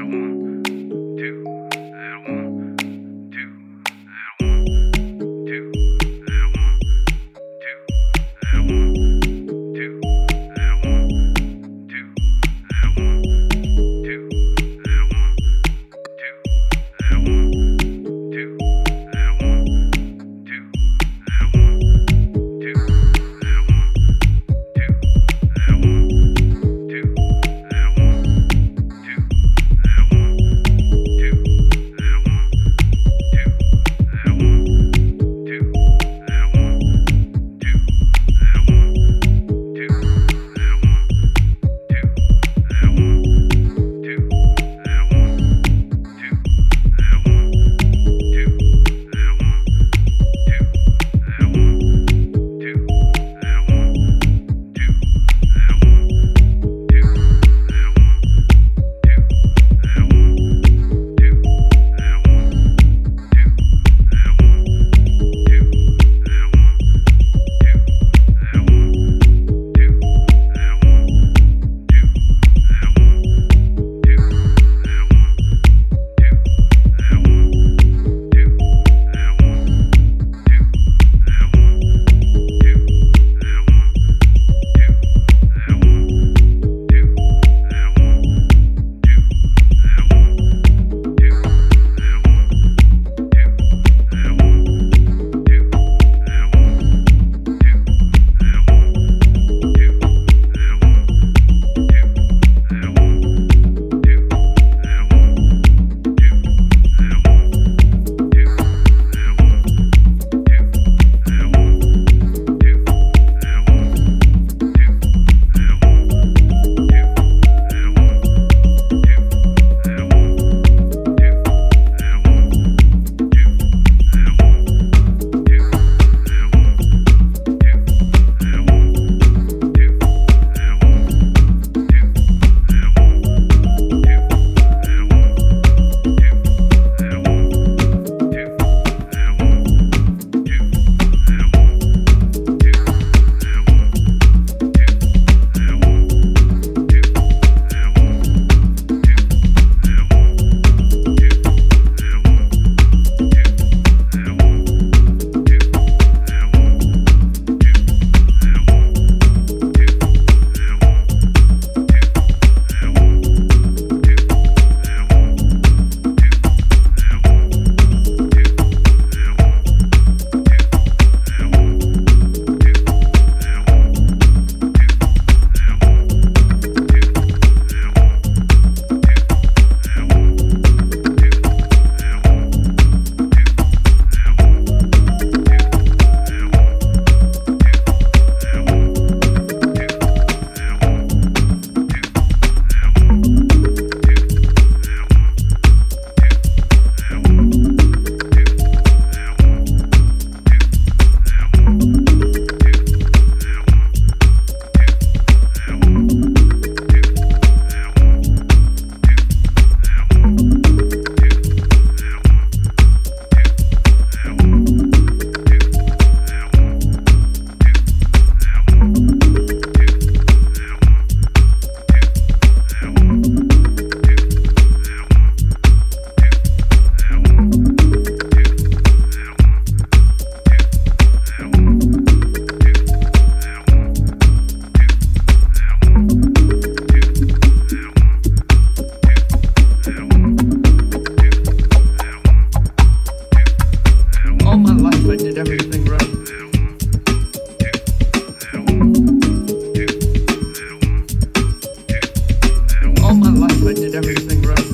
pero I did everything right.